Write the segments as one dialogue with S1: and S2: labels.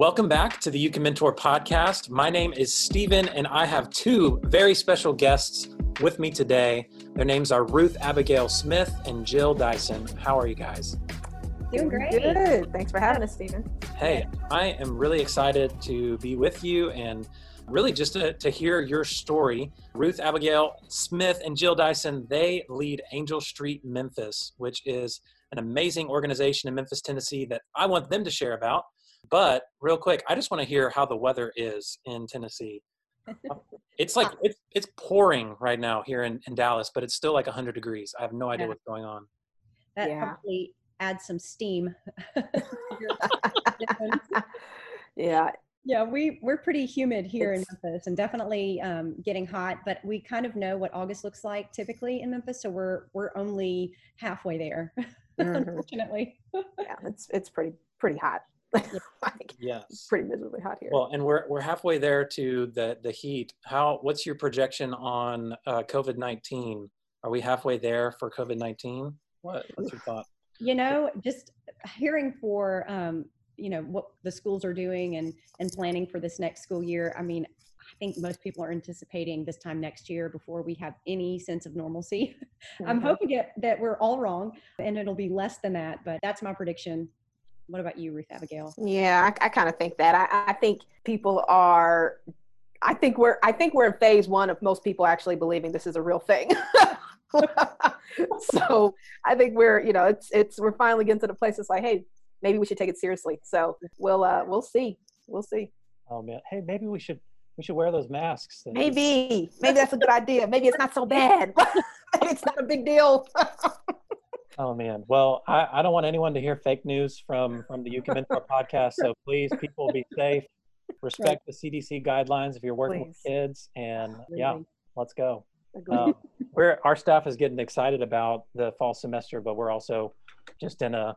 S1: Welcome back to the You Can Mentor podcast. My name is Stephen, and I have two very special guests with me today. Their names are Ruth Abigail Smith and Jill Dyson. How are you guys?
S2: Doing great.
S3: Good. Thanks for having us, Stephen.
S1: Hey, I am really excited to be with you and really just to, to hear your story. Ruth Abigail Smith and Jill Dyson, they lead Angel Street Memphis, which is an amazing organization in Memphis, Tennessee that I want them to share about. But real quick, I just want to hear how the weather is in Tennessee. It's like it's it's pouring right now here in, in Dallas, but it's still like 100 degrees. I have no idea
S2: Yeah.
S1: what's going on.
S2: That
S3: Yeah.
S2: probably adds some steam.
S3: yeah,
S2: yeah, we we're pretty humid here in Memphis, and definitely um, getting hot. But we kind of know what August looks like typically in Memphis, so we're we're only halfway there,
S3: Mhm.
S2: unfortunately.
S3: yeah, it's it's pretty pretty hot. like
S1: Yes.
S3: pretty miserably hot here.
S1: Well, and we're we're halfway there to the the heat. How what's your projection on uh, COVID nineteen? Are we halfway there for COVID nineteen? What what's your thought?
S2: you know, just hearing for um, you know what the schools are doing and and planning for this next school year. I mean, I think most people are anticipating this time next year before we have any sense of normalcy. I'm
S3: Mhm.
S2: hoping that, that we're all wrong and it'll be less than that, but that's my prediction. What about you, Ruth Abigail?
S3: Yeah, I, I kind of think that. I, I think people are. I think we're. I think we're in phase one of most people actually believing this is a real thing. so I think we're. You know, it's it's we're finally getting to the place. It's like, hey, maybe we should take it seriously. So we'll uh we'll see. We'll see.
S1: Oh man, hey, maybe we should we should wear those masks. and
S3: Maybe. Maybe that's a good idea. Maybe it's not so bad. It's not a big deal.
S1: Oh man. Well, I, I don't want anyone to hear fake news from from the You Can Mentor podcast. So please, people, be safe. Respect the CDC guidelines if you're working with kids, and yeah, let's go. Um, we're our staff is getting excited about the fall semester, but we're also just in a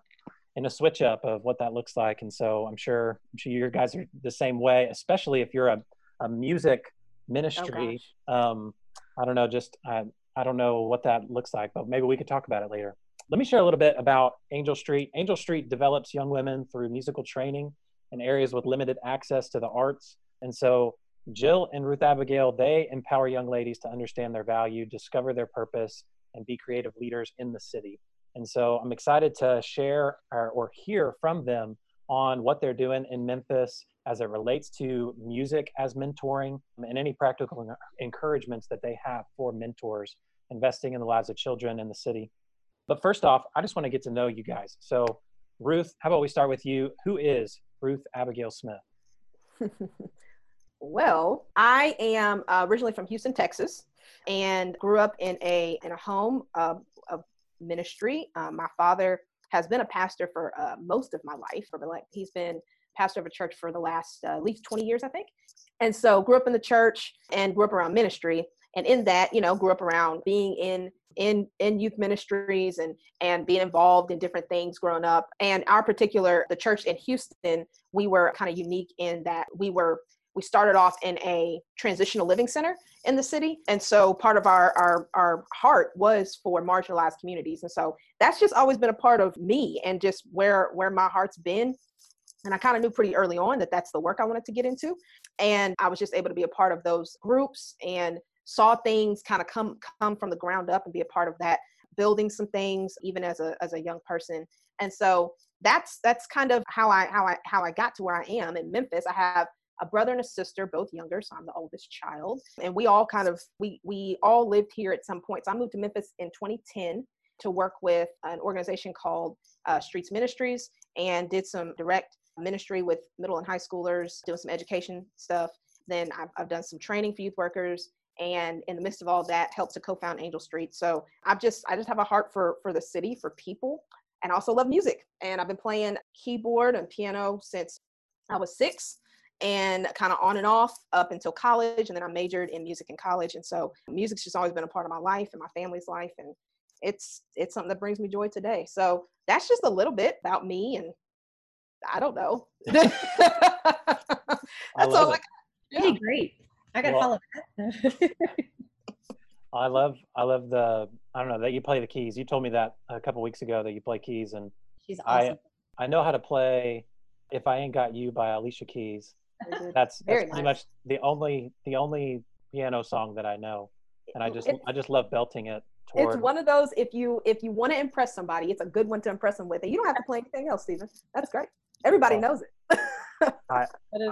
S1: in a switch up of what that looks like. And so I'm sure I'm sure you guys are the same way, especially if you're a, a music ministry. um, I don't know, just I, I don't know what that looks like, but maybe we could talk about it later. Let me share a little bit about Angel Street. Angel Street develops young women through musical training in areas with limited access to the arts. And so Jill and Ruth Abigail, they empower young ladies to understand their value, discover their purpose, and be creative leaders in the city. And so I'm excited to share or, or hear from them on what they're doing in Memphis as it relates to music as mentoring and any practical encouragements that they have for mentors investing in the lives of children in the city. But first off, I just want to get to know you guys. So, Ruth, how about we start with you? Who is Ruth Abigail Smith?
S3: well, I am uh, originally from Houston, Texas, and grew up in a in a home of, of ministry. Um, my father has been a pastor for uh, most of my life. For like, he's been pastor of a church for the last uh, at least 20 years, I think. And so, grew up in the church and grew up around ministry. And in that, you know, grew up around being in in in youth ministries and and being involved in different things growing up. And our particular the church in Houston, we were kind of unique in that we were we started off in a transitional living center in the city. And so part of our our our heart was for marginalized communities. And so that's just always been a part of me and just where where my heart's been. And i kind of knew pretty early on that that's the work i wanted to get into. And i was just able to be a part of those groups and saw things kind of come come from the ground up and be a part of that building some things even as a as a young person and so that's that's kind of how i how i how i got to where i am in memphis i have a brother and a sister, both younger, so I'm the oldest child. And we all kind of we we all lived here at some point. So I moved to Memphis in 2010 to work with an organization called uh, Streets Ministries and did some direct ministry with middle and high schoolers, doing some education stuff. Then I've, I've done some training for youth workers, and in the midst of all that, helped to co-found Angel Street. So I've just I just have a heart for for the city, for people, and also love music. And I've been playing keyboard and piano since I was six and kind of on and off up until college. And then I majored in music in college. And so music's just always been a part of my life and my family's life. And it's it's something that brings me joy today. So that's just a little bit about me and I don't know. that's
S1: I love
S3: all I
S1: it.
S3: got.
S2: Hey, great. I got to
S1: Well-
S2: follow that.
S1: I love I love the I don't know that you play the keys. You told me that a couple weeks ago that you play keys, and
S2: She's
S1: I-
S2: awesome.
S1: I know how to play "If I Ain't Got You" by Alicia Keys. That's,
S3: Very
S1: that's pretty
S3: nice.
S1: much the only the only piano song that I know, and I just
S3: It's-
S1: I just love belting it
S3: It's one of those if you if you want to impress somebody, it's a good one to impress them with, and you don't have to play anything else, Stephen. That's great. Everybody knows it.
S1: I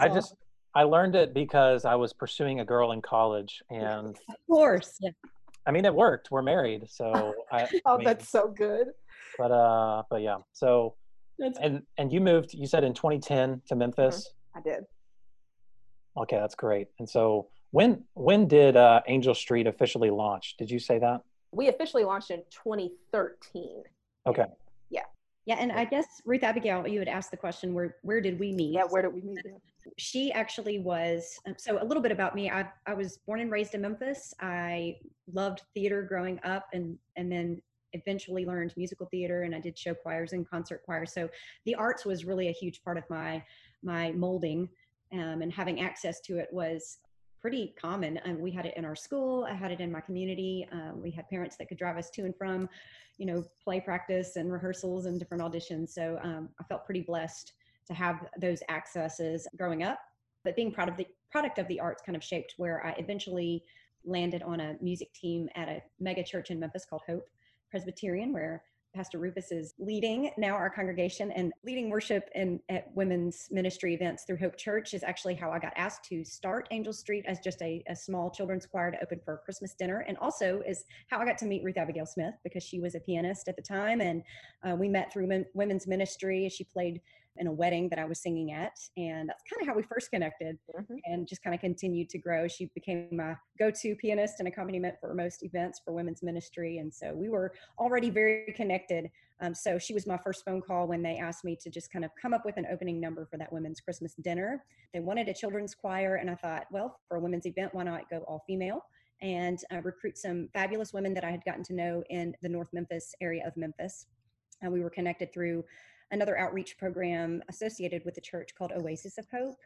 S1: just
S2: awesome.
S1: I learned it because I was pursuing a girl in college, and
S2: of course. Yeah.
S1: I mean it worked. We're married, so I.
S3: oh,
S1: I mean,
S3: that's so good.
S1: But uh, but yeah. So
S2: That's
S1: and and you moved. You said in 2010 to Memphis.
S3: I did.
S1: Okay, that's great. And so when when did uh, Angel Street officially launch? Did you say that?
S3: We officially launched in 2013.
S1: Okay.
S2: Yeah, and I guess Ruth Abigail, you had asked the question where where did we meet?
S3: Yeah, where did we meet?
S2: She actually was um, so a little bit about me I, I was born and raised in memphis i loved theater growing up and and then eventually learned musical theater and i did show choirs and concert choirs so the arts was really a huge part of my my molding um, and having access to it was pretty common and we had it in our school i had it in my community um, we had parents that could drive us to and from you know play practice and rehearsals and different auditions so um, i felt pretty blessed to have those accesses growing up. But being proud of the product of the arts kind of shaped where I eventually landed on a music team at a mega church in Memphis called Hope Presbyterian, where Pastor Rufus is leading now our congregation and leading worship and at women's ministry events through Hope Church is actually how I got asked to start Angel Street as just a, a small children's choir to open for Christmas dinner, and also is how I got to meet Ruth Abigail Smith because she was a pianist at the time, and uh, we met through men, women's ministry. She played in a wedding that I was singing at. And that's kind of how we first connected
S3: Mhm.
S2: and just kind of continued to grow. She became my go to pianist and accompaniment for most events for women's ministry. And so we were already very connected. Um, so she was my first phone call when they asked me to just kind of come up with an opening number for that women's Christmas dinner. They wanted a children's choir. And I thought, well, for a women's event, why not go all female? And uh, recruit some fabulous women that I had gotten to know in the North Memphis area of Memphis. And we were connected through another outreach program associated with the church called Oasis of Hope.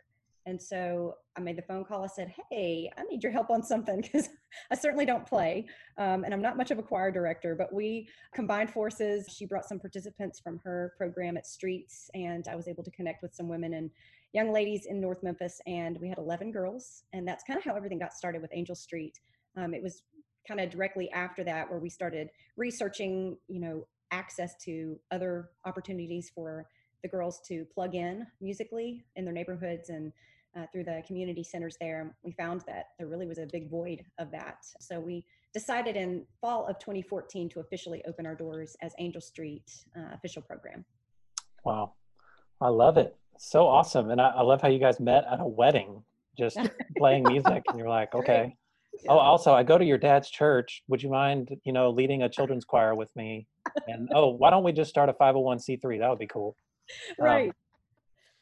S2: And so I made the phone call. I said, Hey, I need your help on something because I certainly don't play. Um, and I'm not much of a choir director, but we combined forces. She brought some participants from her program at Streets, and I was able to connect with some women and young ladies in North Memphis. And we had 11 girls. And that's kind of how everything got started with Angel Street. Um, it was kind of directly after that where we started researching, you know, access to other opportunities for the girls to plug in musically in their neighborhoods and uh, through the community centers there. We found that there really was a big void of that. So we decided in fall of 2014 to officially open our doors as Angel Street uh, official program.
S1: Wow, I love it. So awesome, and I, I love how you guys met at a wedding, just playing music, and you're like, okay. Oh, also, I go to your dad's church. Would you mind, you know, leading a children's choir with me? And oh, why don't we just start a 501c3? That would be cool. Um,
S2: Right.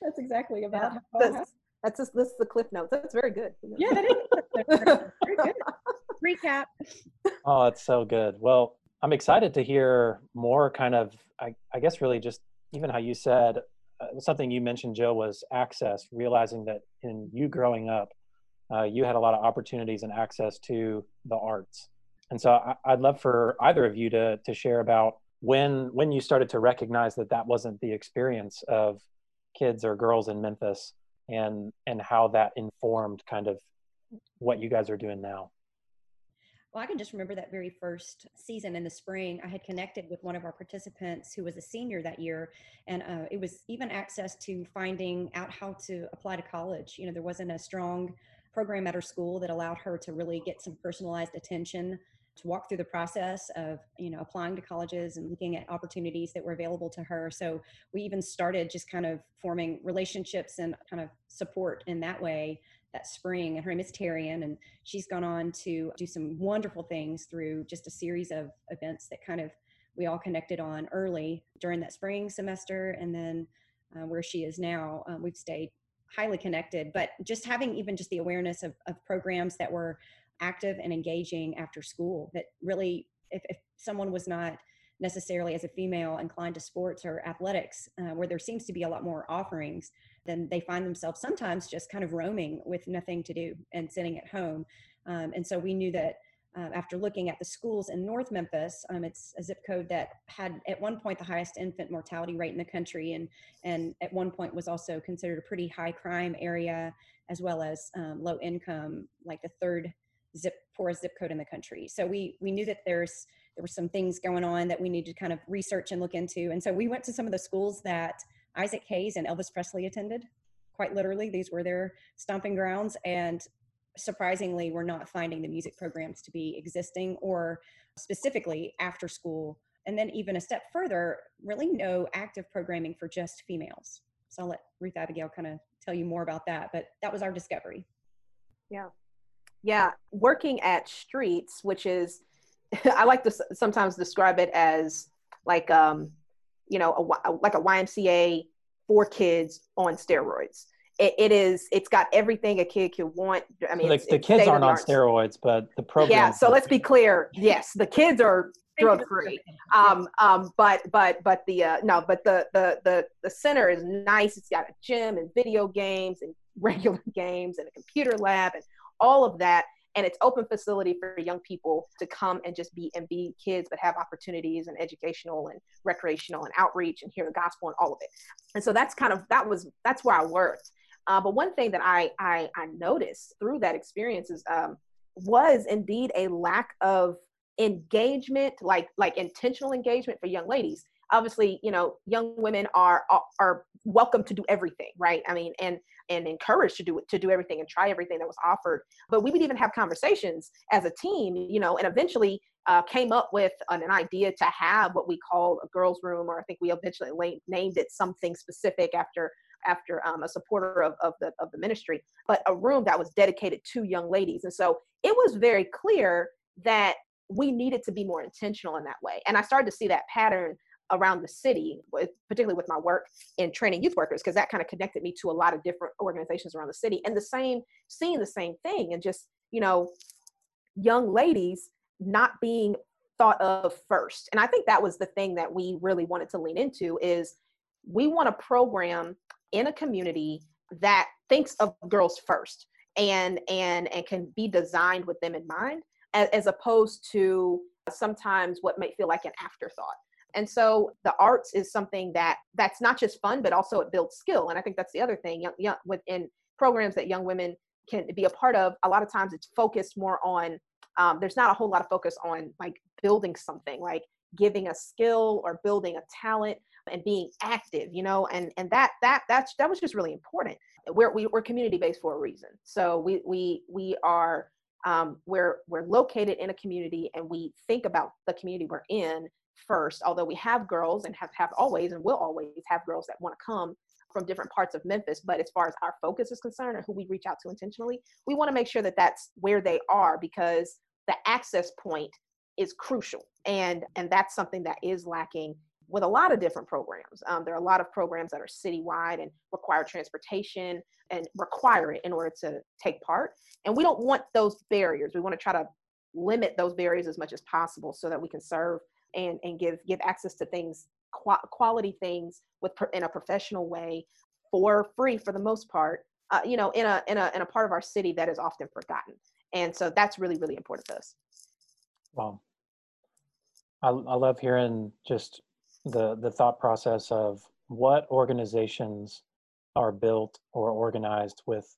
S2: That's exactly about
S3: Yeah,
S2: how it all happened.
S3: That's, that's just, this is the cliff notes. That's very good.
S2: Yeah, that is very good. Recap.
S1: Oh, it's so good. Well, I'm excited to hear more kind of, I, I guess, really just even how you said uh, something you mentioned, Joe, was access, realizing that in you growing up, uh, you had a lot of opportunities and access to the arts. And so I, I'd love for either of you to, to share about when, when you started to recognize that that wasn't the experience of kids or girls in Memphis and, and how that informed kind of what you guys are doing now.
S2: Well, I can just remember that very first season in the spring. I had connected with one of our participants who was a senior that year, and uh, it was even access to finding out how to apply to college. You know, there wasn't a strong program at her school that allowed her to really get some personalized attention to walk through the process of you know applying to colleges and looking at opportunities that were available to her so we even started just kind of forming relationships and kind of support in that way that spring and her name is Terrian and she's gone on to do some wonderful things through just a series of events that kind of we all connected on early during that spring semester and then uh, where she is now um, we've stayed highly connected. But just having even just the awareness of, of programs that were active and engaging after school that really, if, if someone was not necessarily as a female inclined to sports or athletics, uh, where there seems to be a lot more offerings, then they find themselves sometimes just kind of roaming with nothing to do and sitting at home. Um, and so we knew that uh, after looking at the schools in North Memphis, um, it's a zip code that had at one point the highest infant mortality rate in the country, and and at one point was also considered a pretty high crime area as well as um, low income, like the third zip poorest zip code in the country. So we we knew that there's there were some things going on that we needed to kind of research and look into, and so we went to some of the schools that Isaac Hayes and Elvis Presley attended. Quite literally, these were their stomping grounds, and surprisingly, we're not finding the music programs to be existing or specifically after school. And then, even a step further, really no active programming for just females. So I'll let Ruth Abigail kind of tell you more about that. But that was our discovery.
S3: Yeah. Yeah. Working at Streets, which is, I like to sometimes describe it as like, um, you know, a, like a YMCA for kids on steroids. It, it is it's got everything a kid could want. I mean
S1: like
S3: it's,
S1: the
S3: it's
S1: kids aren't on steroids but the program
S3: yeah so let's be clear. Yes the kids are drug free. um um but but but the uh no but the the the the center is nice. It's got a gym and video games and regular games and a computer lab and all of that and it's open facility for young people to come and just be and be kids but have opportunities and educational and recreational and outreach and hear the gospel and all of it and so that's kind of that was that's where i worked uh, but one thing that I, I, I noticed through that experience is um, was indeed a lack of engagement, like like intentional engagement for young ladies. Obviously, you know, young women are are welcome to do everything, right? I mean, and and encouraged to do to do everything and try everything that was offered. But we would even have conversations as a team, you know, and eventually uh, came up with an, an, idea to have what we call a girls' room, or I think we eventually la- named it something specific after after um, a supporter of, of the of the ministry, but a room that was dedicated to young ladies. And so it was very clear that we needed to be more intentional in that way. And I started to see that pattern around the city, with, particularly with my work in training youth workers, because that kind of connected me to a lot of different organizations around the city. And the same, seeing the same thing, and just you know, young ladies not being thought of first. And I think that was the thing that we really wanted to lean into is we want a program in a community that thinks of girls first and and and can be designed with them in mind as, as opposed to sometimes what might feel like an afterthought and so the arts is something that that's not just fun but also it builds skill. And i think that's the other thing young, young within programs that young women can be a part of a lot of times it's focused more on um, there's not a whole lot of focus on like building something like giving a skill or building a talent and being active you know? And and that that that's that was just really important. We're we, are we are community based for a reason. So we we we are um, we're we're located in a community and we think about the community we're in first although we have girls and have have always and will always have girls that want to come from different parts of memphis but as far as our focus is concerned and who we reach out to intentionally we want to make sure that that's where they are because the access point is crucial and and that's something that is lacking with a lot of different programs. Um, there are a lot of programs that are citywide and require transportation and require it in order to take part. And we don't want those barriers. We want to try to limit those barriers as much as possible so that we can serve and, and give give access to things quality things with in a professional way for free for the most part uh, you know in a in a in a part of our city that is often forgotten. And so that's really really important to us.
S1: Wow. I, I love hearing just the the thought process of what organizations are built or organized with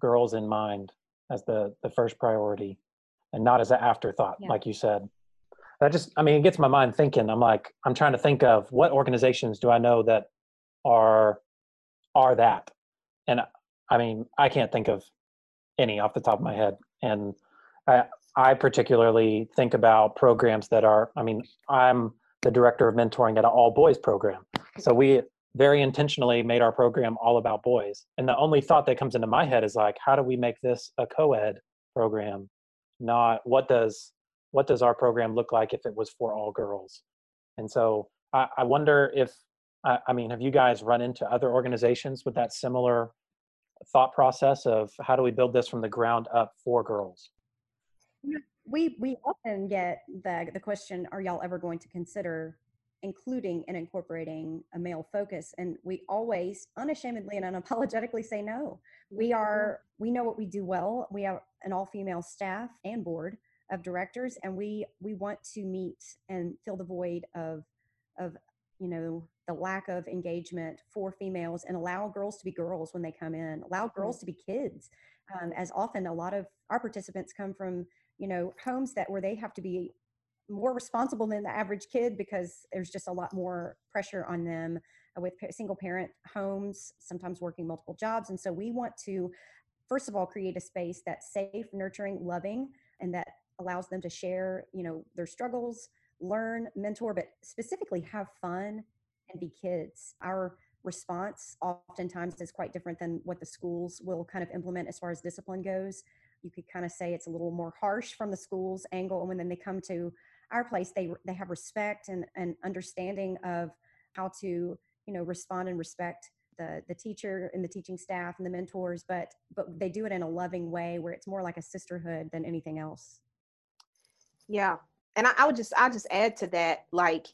S1: girls in mind as the the first priority and not as an afterthought yeah. like you said that just i mean it gets my mind thinking i'm like i'm trying to think of what organizations do i know that are are that and i mean i can't think of any off the top of my head and i i particularly think about programs that are i mean i'm the director of mentoring at an all boys program. So we very intentionally made our program all about boys. And the only thought that comes into my head is like, how do we make this a co-ed program? Not what does what does our program look like if it was for all girls? And so I, I wonder if I, I mean, have you guys run into other organizations with that similar thought process of how do we build this from the ground up for girls?
S2: We we often get the the question, are y'all ever going to consider including and incorporating a male focus? And we always unashamedly and unapologetically say no. We
S3: Mm-hmm.
S2: are we know what we do well. We have an all female staff and board of directors, and we we want to meet and fill the void of of you know the lack of engagement for females and allow girls to be girls when they come in allow girls to be kids um, as often a lot of our participants come from you know homes that where they have to be more responsible than the average kid because there's just a lot more pressure on them with single parent homes sometimes working multiple jobs and so we want to first of all create a space that's safe nurturing loving and that allows them to share you know their struggles learn mentor but specifically have fun and be kids. Our response oftentimes is quite different than what the schools will kind of implement as far as discipline goes. You could kind of say it's a little more harsh from the school's angle and when they come to our place they they have respect and, and understanding of how to you know respond and respect the the teacher and the teaching staff and the mentors but but they do it in a loving way where it's more like a sisterhood than anything else
S3: Yeah. And I, I would just I just add to that, like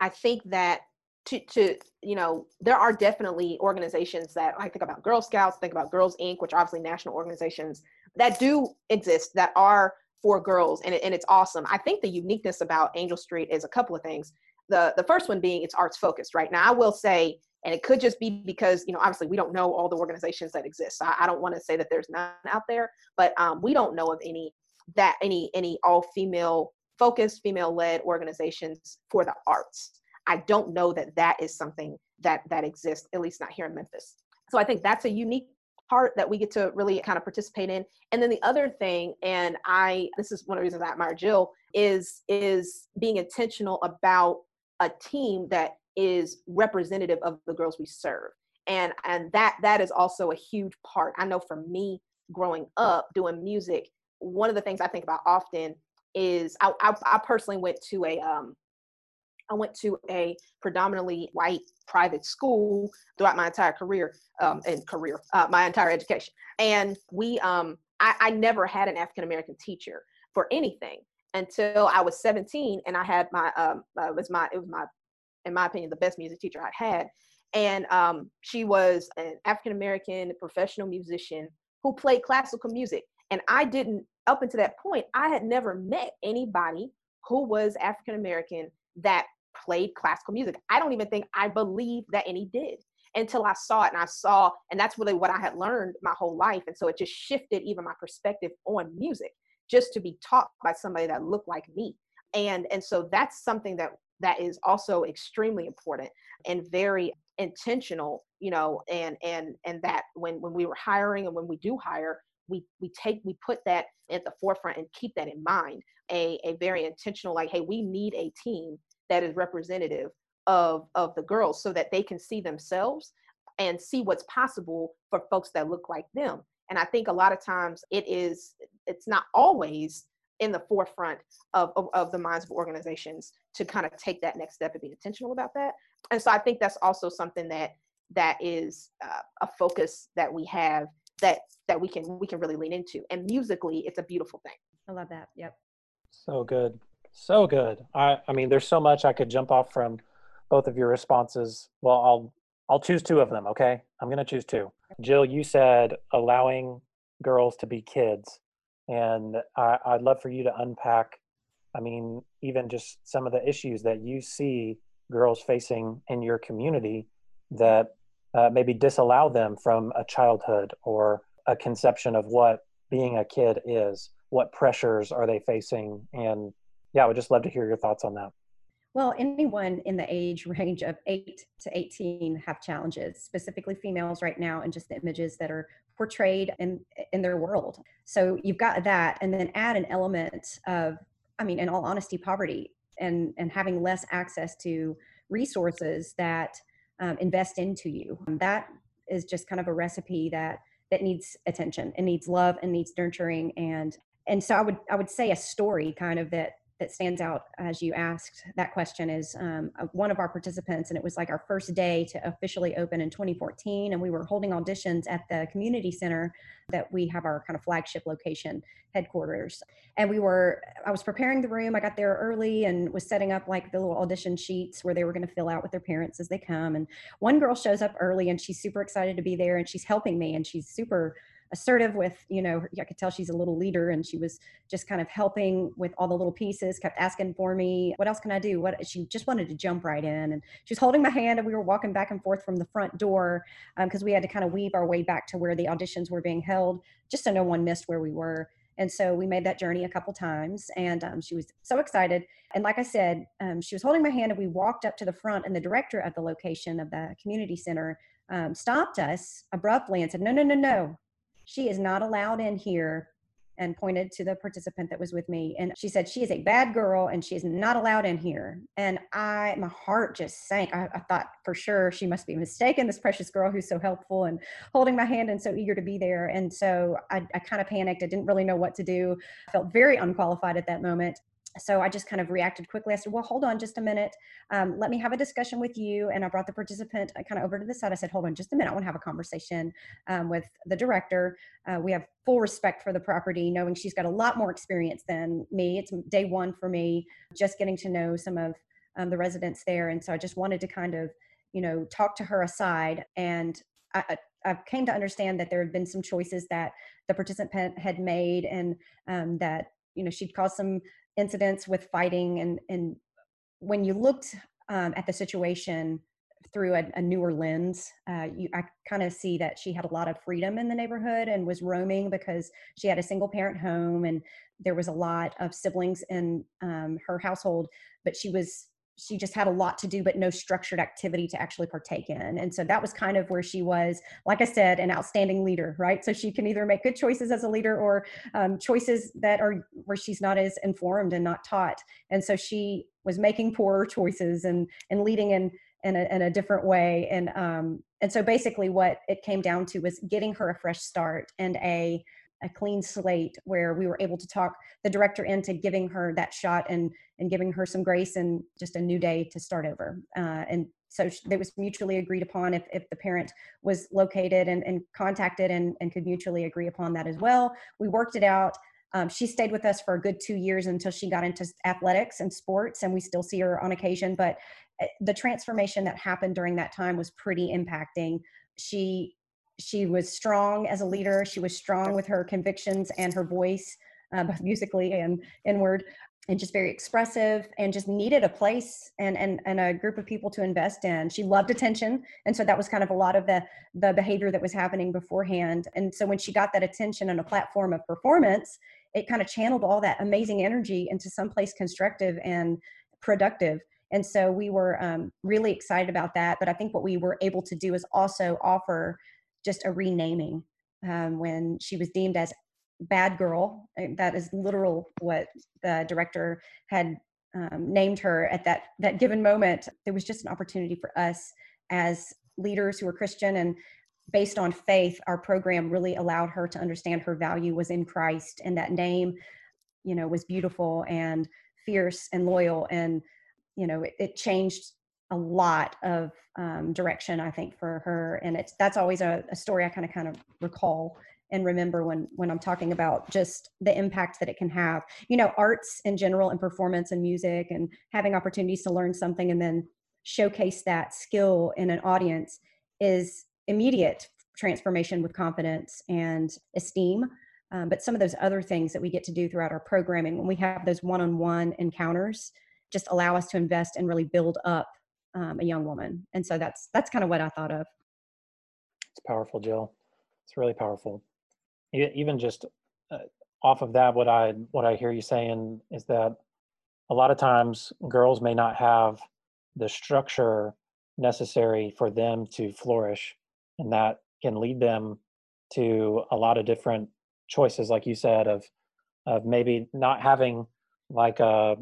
S3: I think that to to you know, there are definitely organizations that I think about Girl Scouts, think about Girls Inc., which obviously national organizations that do exist that are for girls and, it, and it's awesome. I think the uniqueness about Angel Street is a couple of things. The the first one being it's arts focused, right? Now I will say and it could just be because you know obviously we don't know all the organizations that exist i, I don't want to say that there's none out there but um, we don't know of any that any any all female focused female led organizations for the arts. I don't know that that is something that that exists at least not here in memphis. So i think that's a unique part that we get to really kind of participate in. And then the other thing and i this is one of the reasons i admire jill is is being intentional about a team that is representative of the girls we serve. And and that that is also a huge part. I know for me growing up doing music one of the things i think about often is i i, I personally went to a um I went to a predominantly white private school throughout my entire career um, and career, uh, my entire education. And we, um, I, I never had an African American teacher for anything until I was 17, and I had my, um, uh, it was my, it was my, in my opinion, the best music teacher I had. And um, she was an African American professional musician who played classical music. And I didn't, up until that point, I had never met anybody who was African American that played classical music. I don't even think I believed that any did until I saw it and I saw, and that's really what I had learned my whole life. And so it just shifted even my perspective on music, just to be taught by somebody that looked like me. And and so that's something that that is also extremely important and very intentional, you know, and and and that when when we were hiring and when we do hire, we we take we put that at the forefront and keep that in mind. A a very intentional like, hey, we need a team that is representative of of the girls so that they can see themselves and see what's possible for folks that look like them and i think a lot of times it is it's not always in the forefront of, of, of the minds of organizations to kind of take that next step and be intentional about that and so i think that's also something that that is uh, a focus that we have that that we can we can really lean into and musically it's a beautiful thing
S2: i love that yep
S1: So good. So good. I, I mean, there's so much I could jump off from both of your responses. Well, I'll I'll choose two of them, okay? I'm going to choose two. Jill, you said allowing girls to be kids. And I, I'd love for you to unpack, I mean, even just some of the issues that you see girls facing in your community that uh, maybe disallow them from a childhood or a conception of what being a kid is. What pressures are they facing? And yeah, I would just love to hear your thoughts on that.
S2: Well, anyone in the age range of 8 to 18 have challenges, specifically females right now, and just the images that are portrayed in in their world. So you've got that, and then add an element of, I mean, in all honesty, poverty and and having less access to resources that um, invest into you. That is just kind of a recipe that that needs attention and needs love and needs nurturing and and so I would I would say a story kind of that that stands out as you asked that question is um, uh, one of our participants, and it was like our first day to officially open in 2014. And we were holding auditions at the community center that we have our kind of flagship location headquarters. And we were, I was preparing the room. I got there early and was setting up like the little audition sheets where they were going to fill out with their parents as they come. And one girl shows up early and she's super excited to be there and she's helping me and she's super assertive with you know i could tell she's a little leader and she was just kind of helping with all the little pieces kept asking for me what else can i do? What she just wanted to jump right in and she was holding my hand and we were walking back and forth from the front door because um, we had to kind of weave our way back to where the auditions were being held just so no one missed where we were. And so we made that journey a couple times and um, she was so excited. And like i said um, she was holding my hand and we walked up to the front and the director of the location of the community center um, stopped us abruptly and said no no no no she is not allowed in here and pointed to the participant that was with me and she said she is a bad girl and she is not allowed in here. And i my heart just sank. I, I, thought for sure she must be mistaken this precious girl who's so helpful and holding my hand and so eager to be there. And so i, I kind of panicked. I didn't really know what to do. I felt very unqualified at that moment so I just kind of reacted quickly. I said, "Well, hold on, just a minute. Um, let me have a discussion with you." And I brought the participant uh, kind of over to the side. I said, "Hold on, just a minute. I want to have a conversation um, with the director. Uh, we have full respect for the property, knowing she's got a lot more experience than me. It's day one for me, just getting to know some of um, the residents there, and so I just wanted to kind of, you know, talk to her aside. And I, I came to understand that there had been some choices that the participant had made, and um, that you know she'd caused some incidents with fighting and and when you looked um, at the situation through a, a newer lens, uh, you, I kind of see that she had a lot of freedom in the neighborhood and was roaming because she had a single parent home and there was a lot of siblings in um, her household, but she was she just had a lot to do but no structured activity to actually partake in. And so that was kind of where she was like i said an outstanding leader right? So she can either make good choices as a leader or um, choices that are where she's not as informed and not taught. And so she was making poorer choices and and leading in in a, in a different way. And um and so basically what it came down to was getting her a fresh start and a a clean slate where we were able to talk the director into giving her that shot and and giving her some grace and just a new day to start over. Uh, and so it was mutually agreed upon if, if the parent was located and, and contacted and, and could mutually agree upon that as well. We worked it out. Um, she stayed with us for a good two years until she got into athletics and sports and we still see her on occasion but eh, the transformation that happened during that time was pretty impacting. She she was strong as a leader. She was strong with her convictions and her voice, uh, both musically and inward, and just very expressive and just needed a place and, and, and a group of people to invest in. She loved attention. And so that was kind of a lot of the, the behavior that was happening beforehand. And so when she got that attention on a platform of performance, it kind of channeled all that amazing energy into someplace constructive and productive. And so we were um, really excited about that. But I think what we were able to do is also offer just a renaming um, when she was deemed as bad girl. That is literal what the director had um, named her at that that given moment. There was just an opportunity for us as leaders who were Christian and based on faith. Our program really allowed her to understand her value was in Christ, and that name, you know, was beautiful and fierce and loyal, and you know, it, it changed a lot of um, direction, I think, for her. And it's that's always a, a story I kind of kind of recall and remember when when I'm talking about just the impact that it can have. You know, arts in general and performance and music and having opportunities to learn something and then showcase that skill in an audience is immediate transformation with confidence and esteem. Um, but some of those other things that we get to do throughout our programming, when we have those one-on-one encounters, just allow us to invest and really build up um, a young woman. And so that's that's kind of what I thought of.
S1: It's powerful, Jill. It's really powerful. Even just uh, off of that, what I what I hear you saying is that a lot of times girls may not have the structure necessary for them to flourish, and that can lead them to a lot of different choices, like you said, of of maybe not having like a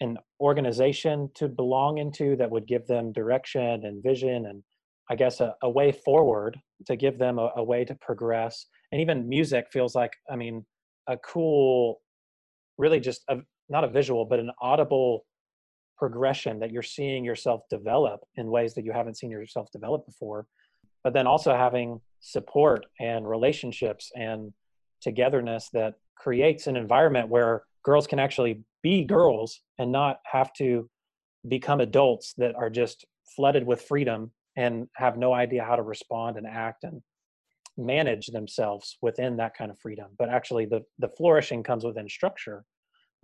S1: an organization to belong into that would give them direction and vision and i guess a, a way forward to give them a, a, way to progress. And even music feels like i mean a cool really just a, not a visual but an audible progression that you're seeing yourself develop in ways that you haven't seen yourself develop before. But then also having support and relationships and togetherness that creates an environment where girls can actually be girls and not have to become adults that are just flooded with freedom and have no idea how to respond and act and manage themselves within that kind of freedom. But actually the the flourishing comes within structure.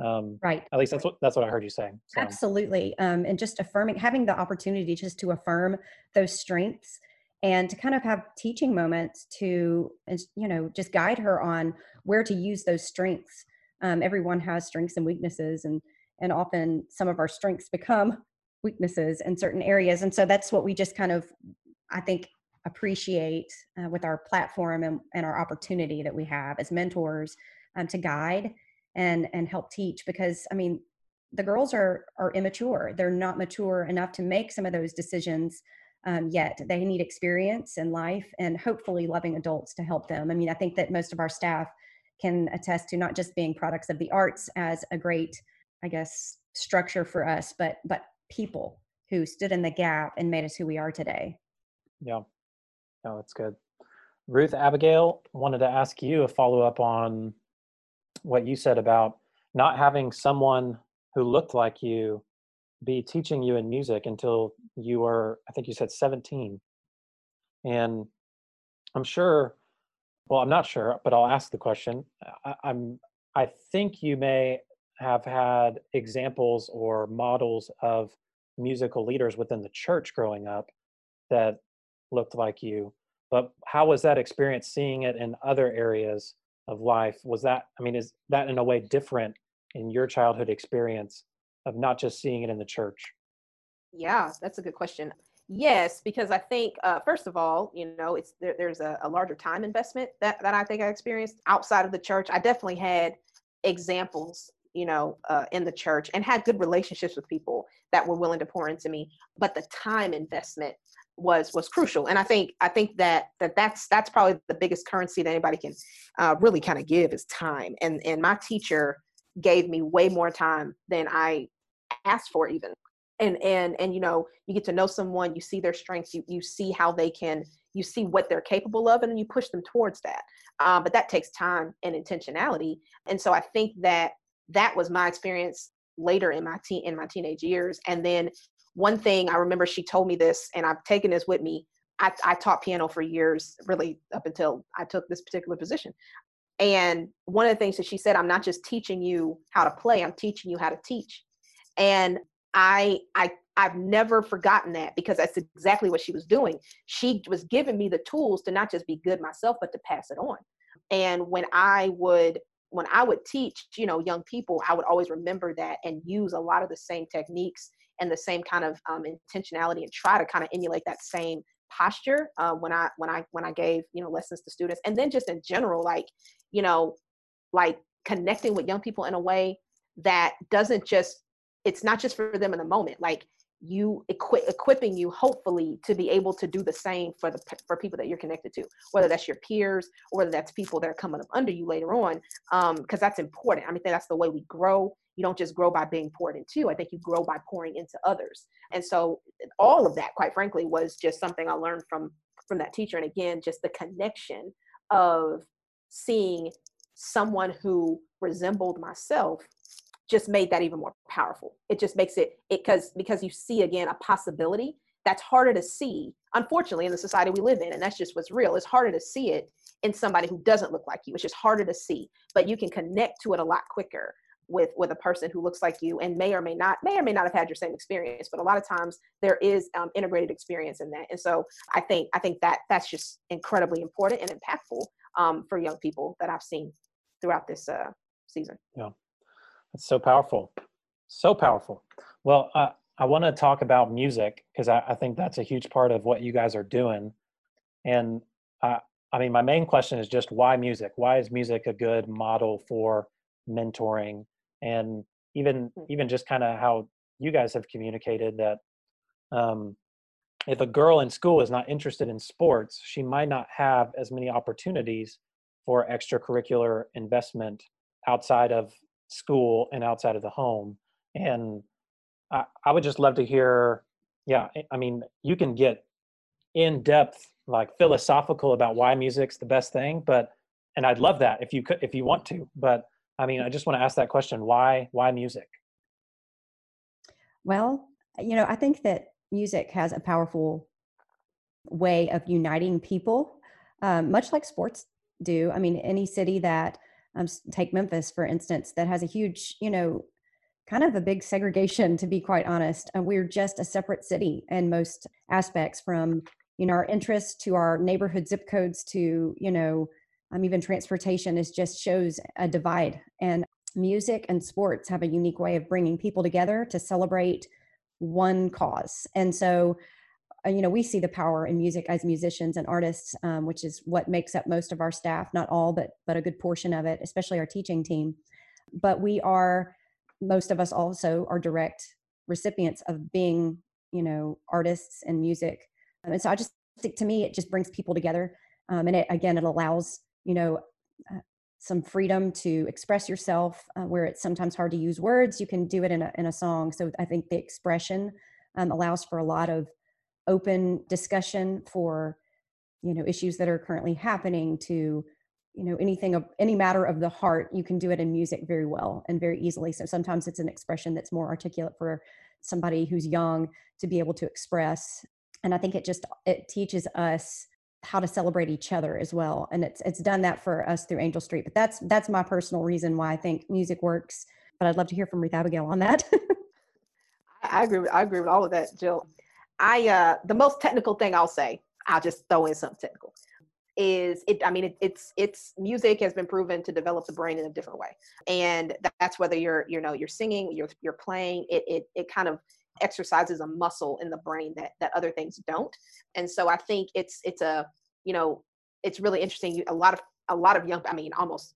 S2: Um, right.
S1: at least that's what that's what i heard you saying
S2: so. absolutely. Um, and just affirming having the opportunity just to affirm those strengths and to kind of have teaching moments to you know just guide her on where to use those strengths um, everyone has strengths and weaknesses and and often some of our strengths become weaknesses in certain areas. And so that's what we just kind of i think appreciate uh, with our platform and, and, our opportunity that we have as mentors um, to guide and and help teach because i mean the girls are are immature. They're not mature enough to make some of those decisions um, yet. They need experience in life and hopefully loving adults to help them. I mean i think that most of our staff can attest to not just being products of the arts as a great i guess structure for us but but people who stood in the gap and made us who we are today.
S1: Yeah, no, that's good. Ruth Abigail wanted to ask you a follow up on what you said about not having someone who looked like you be teaching you in music until you were, I think you said 17. And I'm sure, well, I'm not sure, but I'll ask the question. I, I'm, I think you may have had examples or models of musical leaders within the church growing up that looked like you but how was that experience seeing it in other areas of life? Was that i mean is that in a way different in your childhood experience of not just seeing it in the church?
S3: Yeah that's a good question yes because i think uh, first of all you know it's there, there's a, a larger time investment that, that i think i experienced outside of the church i definitely had examples you know, uh, in the church and had good relationships with people that were willing to pour into me. But the time investment was was crucial, and I think I think that that that's that's probably the biggest currency that anybody can uh, really kind of give is time. And and my teacher gave me way more time than I asked for even. And and and you know, you get to know someone, you see their strengths, you you see how they can you see what they're capable of and then you push them towards that. Um, but that takes time and intentionality. And so i think that that was my experience later in my teen in my teenage years. And then one thing i remember she told me this and i've taken this with me. I, I taught piano for years really up until i took this particular position. And one of the things that she said i'm not just teaching you how to play i'm teaching you how to teach. And i i i've never forgotten that because that's exactly what she was doing. She was giving me the tools to not just be good myself but to pass it on. And when i would when I would teach, you know, young people, I would always remember that and use a lot of the same techniques and the same kind of um, intentionality and try to kind of emulate that same posture uh, when I when I when I gave you know lessons to students, and then just in general, like you know, like connecting with young people in a way that doesn't just it's not just for them in the moment. Like you equip, equipping you hopefully to be able to do the same for the for people that you're connected to whether that's your peers or whether that's people that are coming up under you later on um because that's important. I mean that's the way we grow. You don't just grow by being poured into. I think you grow by pouring into others. And so all of that quite frankly was just something i learned from from that teacher. And again just the connection of seeing someone who resembled myself just made that even more powerful. It just makes it it because because you see again a possibility that's harder to see, unfortunately, in the society we live in, and that's just what's real. It's harder to see it in somebody who doesn't look like you. It's just harder to see, but you can connect to it a lot quicker with with a person who looks like you and may or may not may or may not have had your same experience but a lot of times there is um, integrated experience in that and so i think i think that that's just incredibly important and impactful um, for young people that i've seen throughout this uh, season
S1: yeah that's so powerful. So powerful. Well, uh, I want to talk about music because I, I, think that's a huge part of what you guys are doing. And uh, I mean, my main question is just why music? Why is music a good model for mentoring? And even hmm. even just kind of how you guys have communicated that um, if a girl in school is not interested in sports, she might not have as many opportunities for extracurricular investment outside of school and outside of the home. And I, I would just love to hear, yeah, I mean, you can get in depth, like philosophical about why music's the best thing, but and I'd love that if you could if you want to. But I mean, I just want to ask that question: why why music?
S2: Well, you know, I think that music has a powerful way of uniting people, um, much like sports do. I mean, any city that um, take Memphis, for instance, that has a huge, you know, kind of a big segregation, to be quite honest. And we're just a separate city in most aspects from, you know, our interests to our neighborhood zip codes to, you know, um, even transportation is just shows a divide. And music and sports have a unique way of bringing people together to celebrate one cause. And so, you know, we see the power in music as musicians and artists, um, which is what makes up most of our staff, not all, but but a good portion of it, especially our teaching team. But we are, most of us also are direct recipients of being, you know, artists and music. Um, and so I just think to me, it just brings people together. Um, and it, again, it allows, you know, uh, some freedom to express yourself uh, where it's sometimes hard to use words. You can do it in a, in a song. So I think the expression um, allows for a lot of open discussion for you know issues that are currently happening to you know anything of any matter of the heart you can do it in music very well and very easily. So sometimes it's an expression that's more articulate for somebody who's young to be able to express. And i think it just it teaches us how to celebrate each other as well. And it's it's done that for us through angel street but that's that's my personal reason why i think music works. But i'd love to hear from ruth abigail on that.
S3: I agree with, i agree with all of that jill I uh the most technical thing I'll say, I'll just throw in something technical, is it I mean it, it's it's music has been proven to develop the brain in a different way. And that's whether you're you know you're singing, you're you're playing, it it it kind of exercises a muscle in the brain that that other things don't. And so I think it's it's a you know it's really interesting a lot of a lot of young I mean almost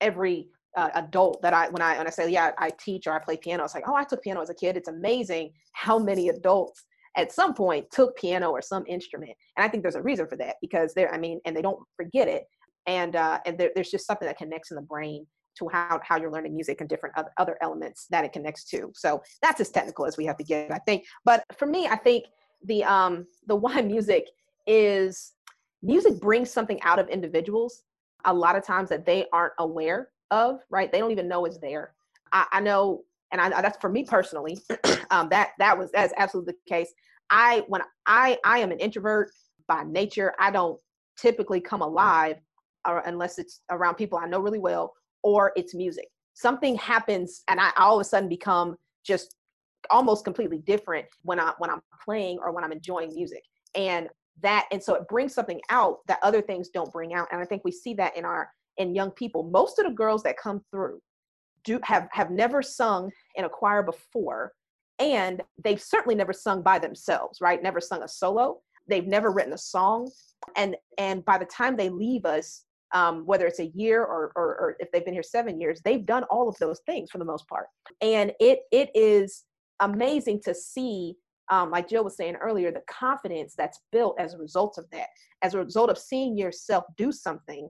S3: every uh, adult that I when I when I say yeah I teach or I play piano, it's like oh I took piano as a kid. It's amazing how many adults at some point took piano or some instrument. And I think there's a reason for that because they're, I mean, and they don't forget it. And, uh, and there, there's just something that connects in the brain to how, how you're learning music and different other, other elements that it connects to. So that's as technical as we have to get, I think. But for me, I think the, um, the why music is music brings something out of individuals a lot of times that they aren't aware of, right? They don't even know it's there. I, I know and I, that's for me personally, um, that that was that's absolutely the case. I when I I am an introvert by nature. I don't typically come alive or unless it's around people I know really well or it's music. Something happens and I all of a sudden become just almost completely different when I when I'm playing or when I'm enjoying music. And that and so it brings something out that other things don't bring out. And I think we see that in our in young people. Most of the girls that come through do have have never sung in a choir before and they've certainly never sung by themselves right? Never sung a solo. They've never written a song. And and by the time they leave us um, whether it's a year or, or, or if they've been here seven years they've done all of those things for the most part. And it it is amazing to see um, like jill was saying earlier the confidence that's built as a result of that. As a result of seeing yourself do something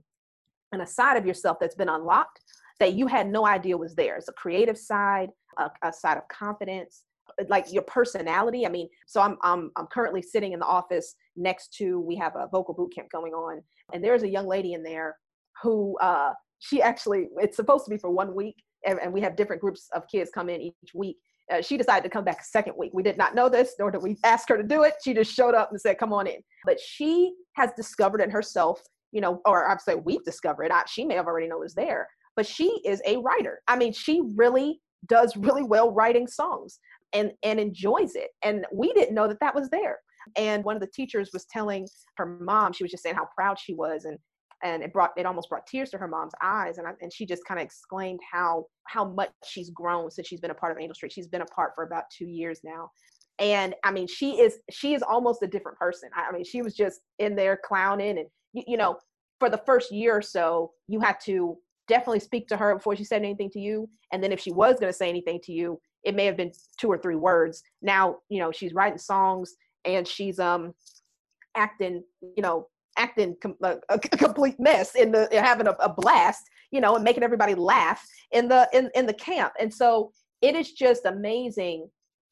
S3: and a side of yourself that's been unlocked that you had no idea was there. It's a creative side, a, a side of confidence, like your personality. I mean, so I'm I'm I'm currently sitting in the office next to we have a vocal boot camp going on, and there's a young lady in there who uh, she actually it's supposed to be for one week, and, and we have different groups of kids come in each week. Uh, she decided to come back a second week. We did not know this, nor did we ask her to do it. She just showed up and said, "Come on in." But she has discovered in herself, you know, or I'd say we've discovered. I, she may have already know was there, but she is a writer. I mean, she really does really well writing songs and and enjoys it. And we didn't know that that was there. And one of the teachers was telling her mom, she was just saying how proud she was and and it brought it almost brought tears to her mom's eyes and I, and she just kind of exclaimed how how much she's grown since she's been a part of Angel Street. She's been a part for about 2 years now. And I mean, she is she is almost a different person. I, I mean, she was just in there clowning and you, you know, for the first year or so, you had to definitely speak to her before she said anything to you. And then if she was going to say anything to you, it may have been two or three words. Now, you know, she's writing songs and she's um acting, you know, acting com- a, a, complete mess in the having a, a, blast, you know, and making everybody laugh in the in, in the camp. And so it is just amazing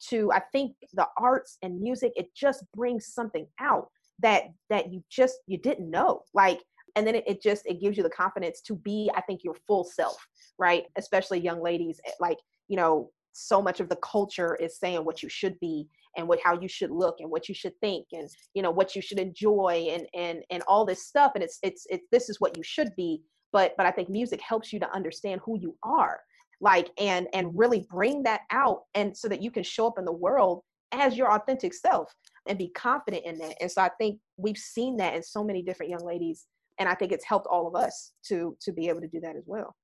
S3: to I think the arts and music, it just brings something out that that you just you didn't know. Like and then it, it just it gives you the confidence to be, I think, your full self, right? Especially young ladies, eh, like, you know, so much of the culture is saying what you should be and what how you should look and what you should think and you know what you should enjoy and and and all this stuff. And it's it's it's this is what you should be. But but i think music helps you to understand who you are like and and really bring that out and so that you can show up in the world as your authentic self and be confident in that. And so i think we've seen that in so many different young ladies and i think it's helped all of us to to be able to do that as well.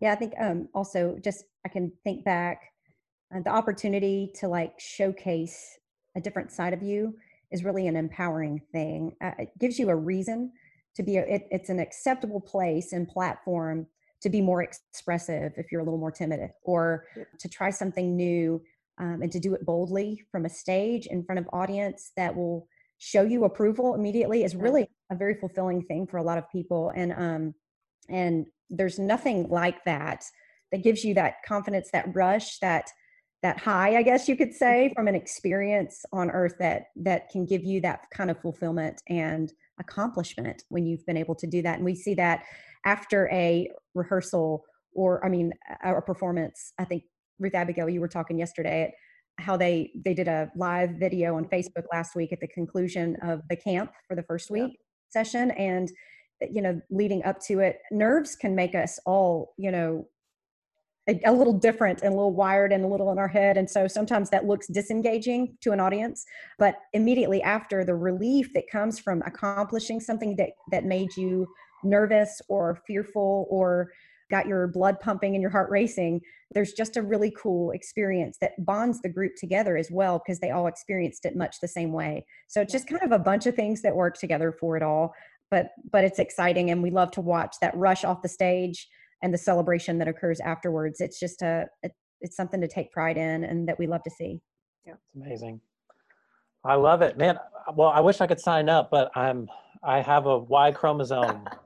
S2: Yeah i think um also just i can think back uh, the opportunity to like showcase a different side of you is really an empowering thing. Uh, it gives you a reason to be a, it, it's an acceptable place and platform to be more expressive if you're a little more timid or to try something new um, and to do it boldly from a stage in front of audience that will show you approval immediately is really a very fulfilling thing for a lot of people and um and there's nothing like that that gives you that confidence that rush that that high i guess you could say from an experience on earth that that can give you that kind of fulfillment and accomplishment when you've been able to do that and we see that after a rehearsal or i mean a performance i think ruth abigail you were talking yesterday how they they did a live video on facebook last week at the conclusion of the camp for the first week yeah. session and you know leading up to it nerves can make us all you know a, a, little different and a little wired and a little in our head and so sometimes that looks disengaging to an audience but immediately after the relief that comes from accomplishing something that that made you nervous or fearful or got your blood pumping and your heart racing there's just a really cool experience that bonds the group together as well because they all experienced it much the same way. So it's just kind of a bunch of things that work together for it all but but it's exciting and we love to watch that rush off the stage and the celebration that occurs afterwards. It's just a, a it's something to take pride in and that we love to see.
S1: Yeah. It's amazing. I love it. Man uh, well i wish i could sign up but i'm i have a y chromosome.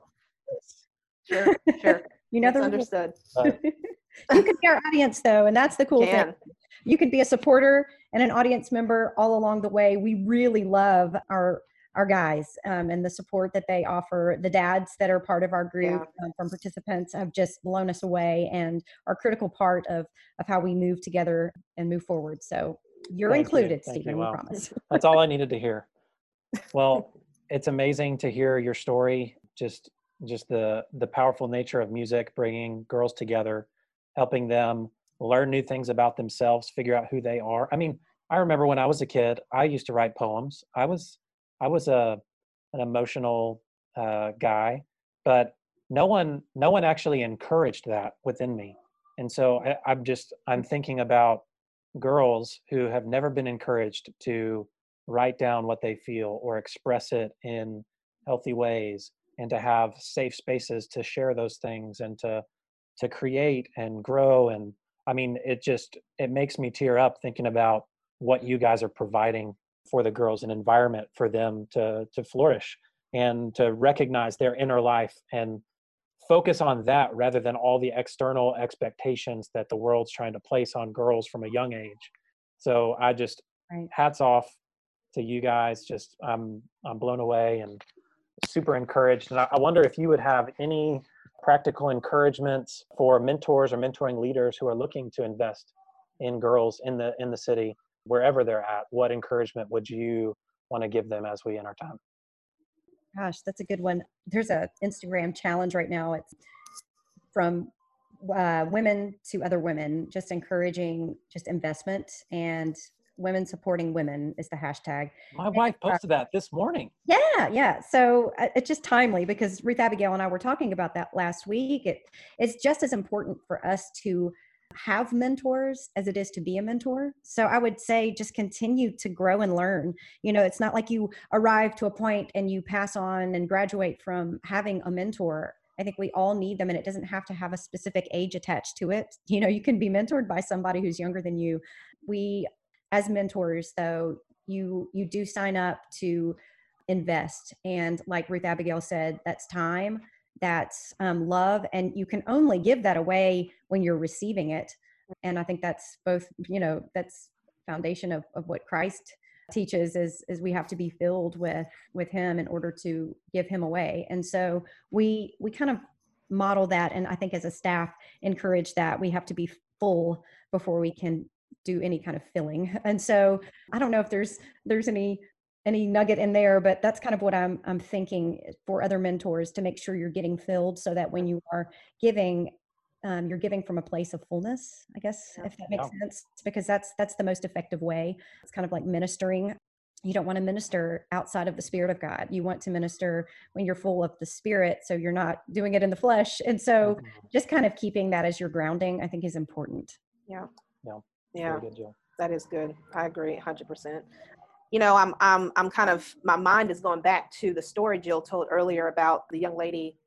S3: Sure sure
S2: you know
S3: the understood
S2: you can be our audience though and that's the cool can. thing you could be a supporter and an audience member all along the way we really love our our guys um, and the support that they offer. The dads that are part of our group yeah. um, from participants have just blown us away and are critical part of of how we move together and move forward. So you're Thank included, you. Stephen. Well, promise.
S1: That's all I needed to hear. Well, it's amazing to hear your story. Just just the the powerful nature of music, bringing girls together, helping them learn new things about themselves, figure out who they are. I mean, I remember when I was a kid, I used to write poems. I was I was a an emotional uh, guy, but no one no one actually encouraged that within me. And so I, I'm just I'm thinking about girls who have never been encouraged to write down what they feel or express it in healthy ways and to have safe spaces to share those things and to to create and grow and i mean it just it makes me tear up thinking about what you guys are providing for the girls an environment for them to to flourish and to recognize their inner life and focus on that rather than all the external expectations that the world's trying to place on girls from a young age so i just right. hats off to you guys just i'm i'm blown away and super encouraged and I, wonder if you would have any practical encouragements for mentors or mentoring leaders who are looking to invest in girls in the in the city wherever they're at, what encouragement would you want to give them as we end our time?
S2: Gosh, that's a good one. There's a Instagram challenge right now. It's from uh, women to other women, just encouraging just investment and women supporting women is the hashtag.
S1: My wife uh, posted that this morning.
S2: Yeah, yeah. So uh, it's just timely because Ruth Abigail and I were talking about that last week. It, it's just as important for us to have mentors as it is to be a mentor. So I would say just continue to grow and learn. You know, it's not like you arrive to a point and you pass on and graduate from having a mentor. I think we all need them and it doesn't have to have a specific age attached to it. You know, you can be mentored by somebody who's younger than you. We as mentors though, you you do sign up to invest. And like Ruth Abigail said, that's time, that's um, love, and you can only give that away when you're receiving it. And I think that's both, you know, that's foundation of, of what Christ teaches is is we have to be filled with with him in order to give him away and so we we kind of model that and i think as a staff encourage that we have to be full before we can do any kind of filling. And so i don't know if there's there's any any nugget in there but that's kind of what i'm i'm thinking for other mentors to make sure you're getting filled so that when you are giving um, you're giving from a place of fullness i guess if that makes yeah. sense because that's that's the most effective way. It's kind of like ministering. You don't want to minister outside of the spirit of god. You want to minister when you're full of the spirit so you're not doing it in the flesh. And so mm-hmm. just kind of keeping that as your grounding i think is important.
S3: Yeah.
S1: Yeah
S3: yeah. good, that is good. I agree 100% you know i'm i'm i'm kind of my mind is going back to the story jill told earlier about the young lady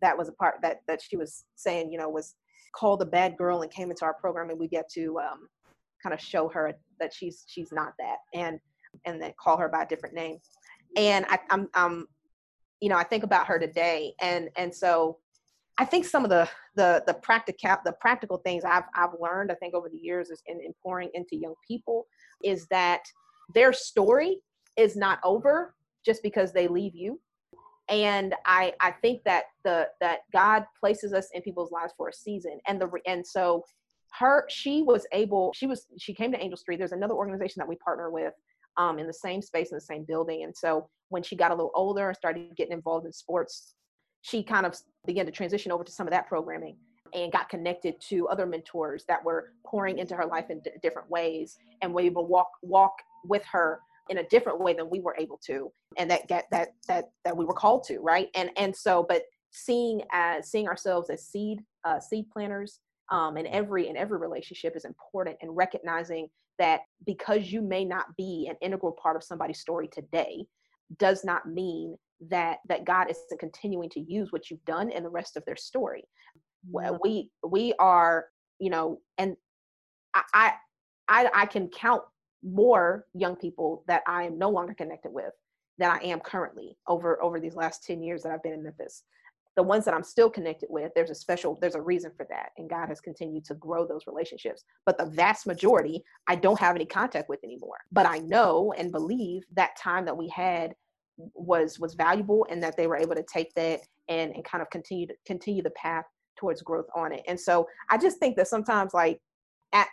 S3: that was a part that that she was saying you know was called a bad girl and came into our program and we get to um, kind of show her that she's she's not that and and then call her by a different name. And I, i'm i'm you know i think about her today and and so i think some of the the the practical the practical things i've i've learned i think over the years is in, in pouring into young people is that their story is not over just because they leave you. And i i think that the that god places us in people's lives for a season. And the and so her she was able she was she came to angel street. There's another organization that we partner with um, in the same space in the same building. And so when she got a little older and started getting involved in sports she kind of began to transition over to some of that programming and got connected to other mentors that were pouring into her life in d- different ways and we able to walk walk with her in a different way than we were able to and that get that that that we were called to right? And and so but seeing as seeing ourselves as seed uh, seed planters um, in every in every relationship is important and recognizing that because you may not be an integral part of somebody's story today does not mean that that god isn't continuing to use what you've done in the rest of their story we we are you know and I, I i can count more young people that I am no longer connected with than I am currently over over these last 10 years that I've been in Memphis. The ones that I'm still connected with, there's a special, there's a reason for that. And God has continued to grow those relationships. But the vast majority, I don't have any contact with anymore. But I know and believe that time that we had was was valuable and that they were able to take that and, and kind of continue to continue the path towards growth on it. And so I just think that sometimes like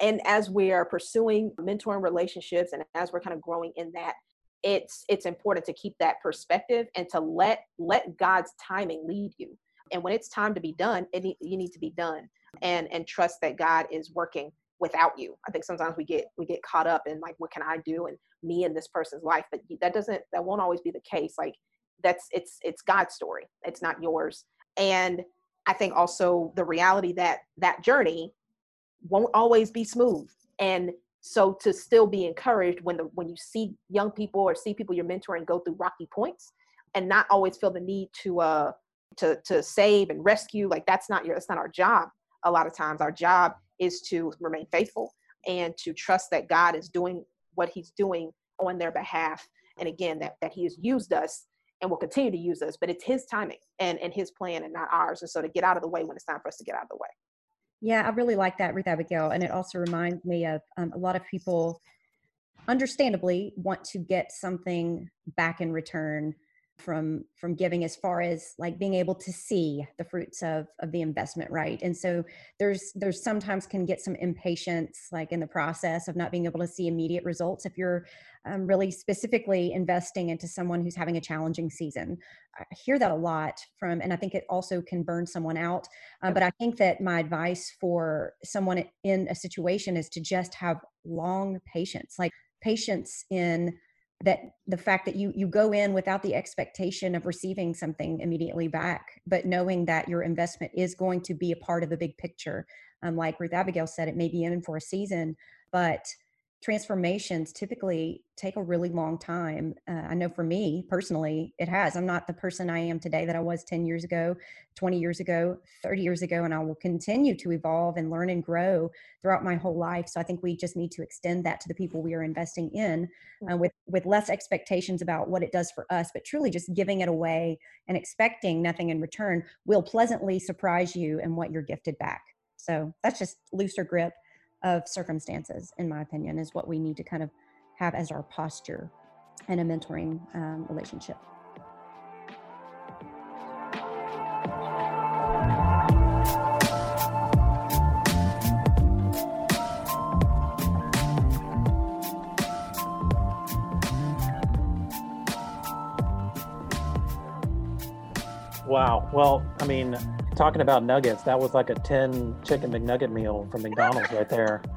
S3: and as we are pursuing mentoring relationships and as we're kind of growing in that it's it's important to keep that perspective and to let let god's timing lead you and when it's time to be done it you need to be done and and trust that god is working without you. I think sometimes we get we get caught up in like what can i do and me and this person's life but that doesn't that won't always be the case like that's it's it's god's story. It's not yours. And i think also the reality that that journey won't always be smooth. And so to still be encouraged when the when you see young people or see people you're mentoring go through rocky points and not always feel the need to uh to to save and rescue like that's not your that's not our job. A lot of times our job is to remain faithful and to trust that god is doing what he's doing on their behalf. And again that that he has used us and will continue to use us but it's his timing and and his plan and not ours. And so to get out of the way when it's time for us to get out of the way.
S2: Yeah, I really like that, Ruth Abigail. And it also reminds me of um, a lot of people, understandably, want to get something back in return from from giving as far as like being able to see the fruits of of the investment right? And so there's there's sometimes can get some impatience like in the process of not being able to see immediate results if you're um, really specifically investing into someone who's having a challenging season. I hear that a lot from and i think it also can burn someone out uh, but i think that my advice for someone in a situation is to just have long patience like patience in that the fact that you you go in without the expectation of receiving something immediately back but knowing that your investment is going to be a part of the big picture um, like ruth abigail said it may be in for a season but transformations typically take a really long time. Uh, I know for me personally, it has. I'm not the person I am today that I was 10 years ago, 20 years ago, 30 years ago, and I will continue to evolve and learn and grow throughout my whole life. So I think we just need to extend that to the people we are investing in uh, with, with less expectations about what it does for us, but truly just giving it away and expecting nothing in return will pleasantly surprise you and what you're gifted back. So that's just looser grip of circumstances, in my opinion, is what we need to kind of have as our posture in a mentoring um, relationship.
S1: Wow. Well, I mean, talking about nuggets, that was like a 10 chicken McNugget meal from McDonald's right there.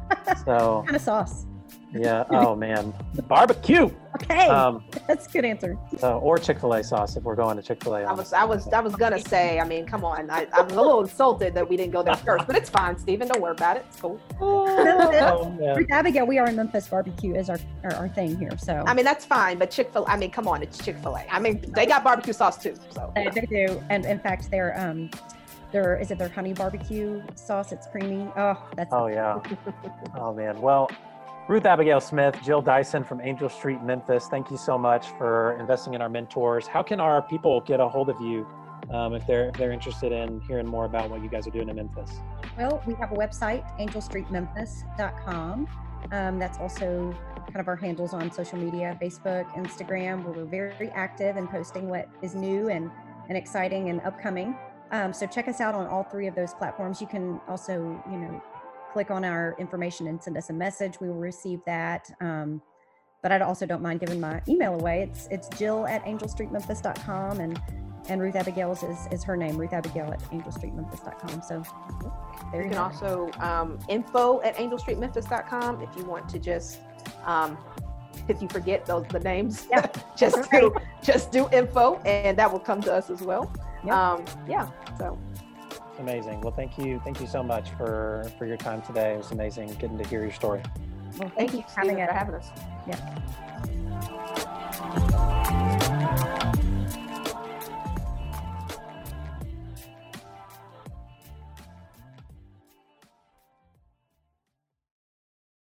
S1: So,
S2: kind of sauce?
S1: Yeah. Oh man, barbecue.
S2: Okay, um, that's a good answer.
S1: So, or Chick Fil A sauce if we're going to Chick Fil A.
S3: I was, I was, I was gonna say. I mean, come on. I, am a little insulted that we didn't go there first, but it's fine, Stephen. Don't worry about it. It's cool.
S2: oh, yeah. Abigail, we are in Memphis barbecue is our, our, our thing here. So
S3: I mean, that's fine. But Chick Fil, I mean, come on, it's Chick Fil A. I mean, they got barbecue sauce too. So
S2: they, they do, and in fact, they're um their is it their honey barbecue sauce? It's creamy. Oh, that's
S1: oh yeah. oh man. Well, Ruth Abigail Smith, Jill Dyson from Angel Street, Memphis. Thank you so much for investing in our mentors. How can our people get a hold of you um, if they're if they're interested in hearing more about what you guys are doing in Memphis?
S2: Well, we have a website, angelstreetmemphis.com. Um, that's also kind of our handles on social media, Facebook, Instagram, where we're very active and posting what is new and, and exciting and upcoming. Um, so check us out on all three of those platforms. You can also, you know, click on our information and send us a message. We will receive that. Um, but I also don't mind giving my email away. It's it's Jill at angelstreetmemphis.com and and Ruth Abigail's is, is her name, Ruth Abigail at angelstreetmemphis.com. So
S3: there you, you can also um, info at angelstreetmemphis.com if you want to just um, if you forget those the names, yeah. just do just do info and that will come to us as well yeah. Um, yeah. So
S1: amazing. Well, thank you. Thank you so much for, for your time today. It was amazing getting to hear your story.
S3: Well, thank, thank you for having, it, having us.
S2: Yeah.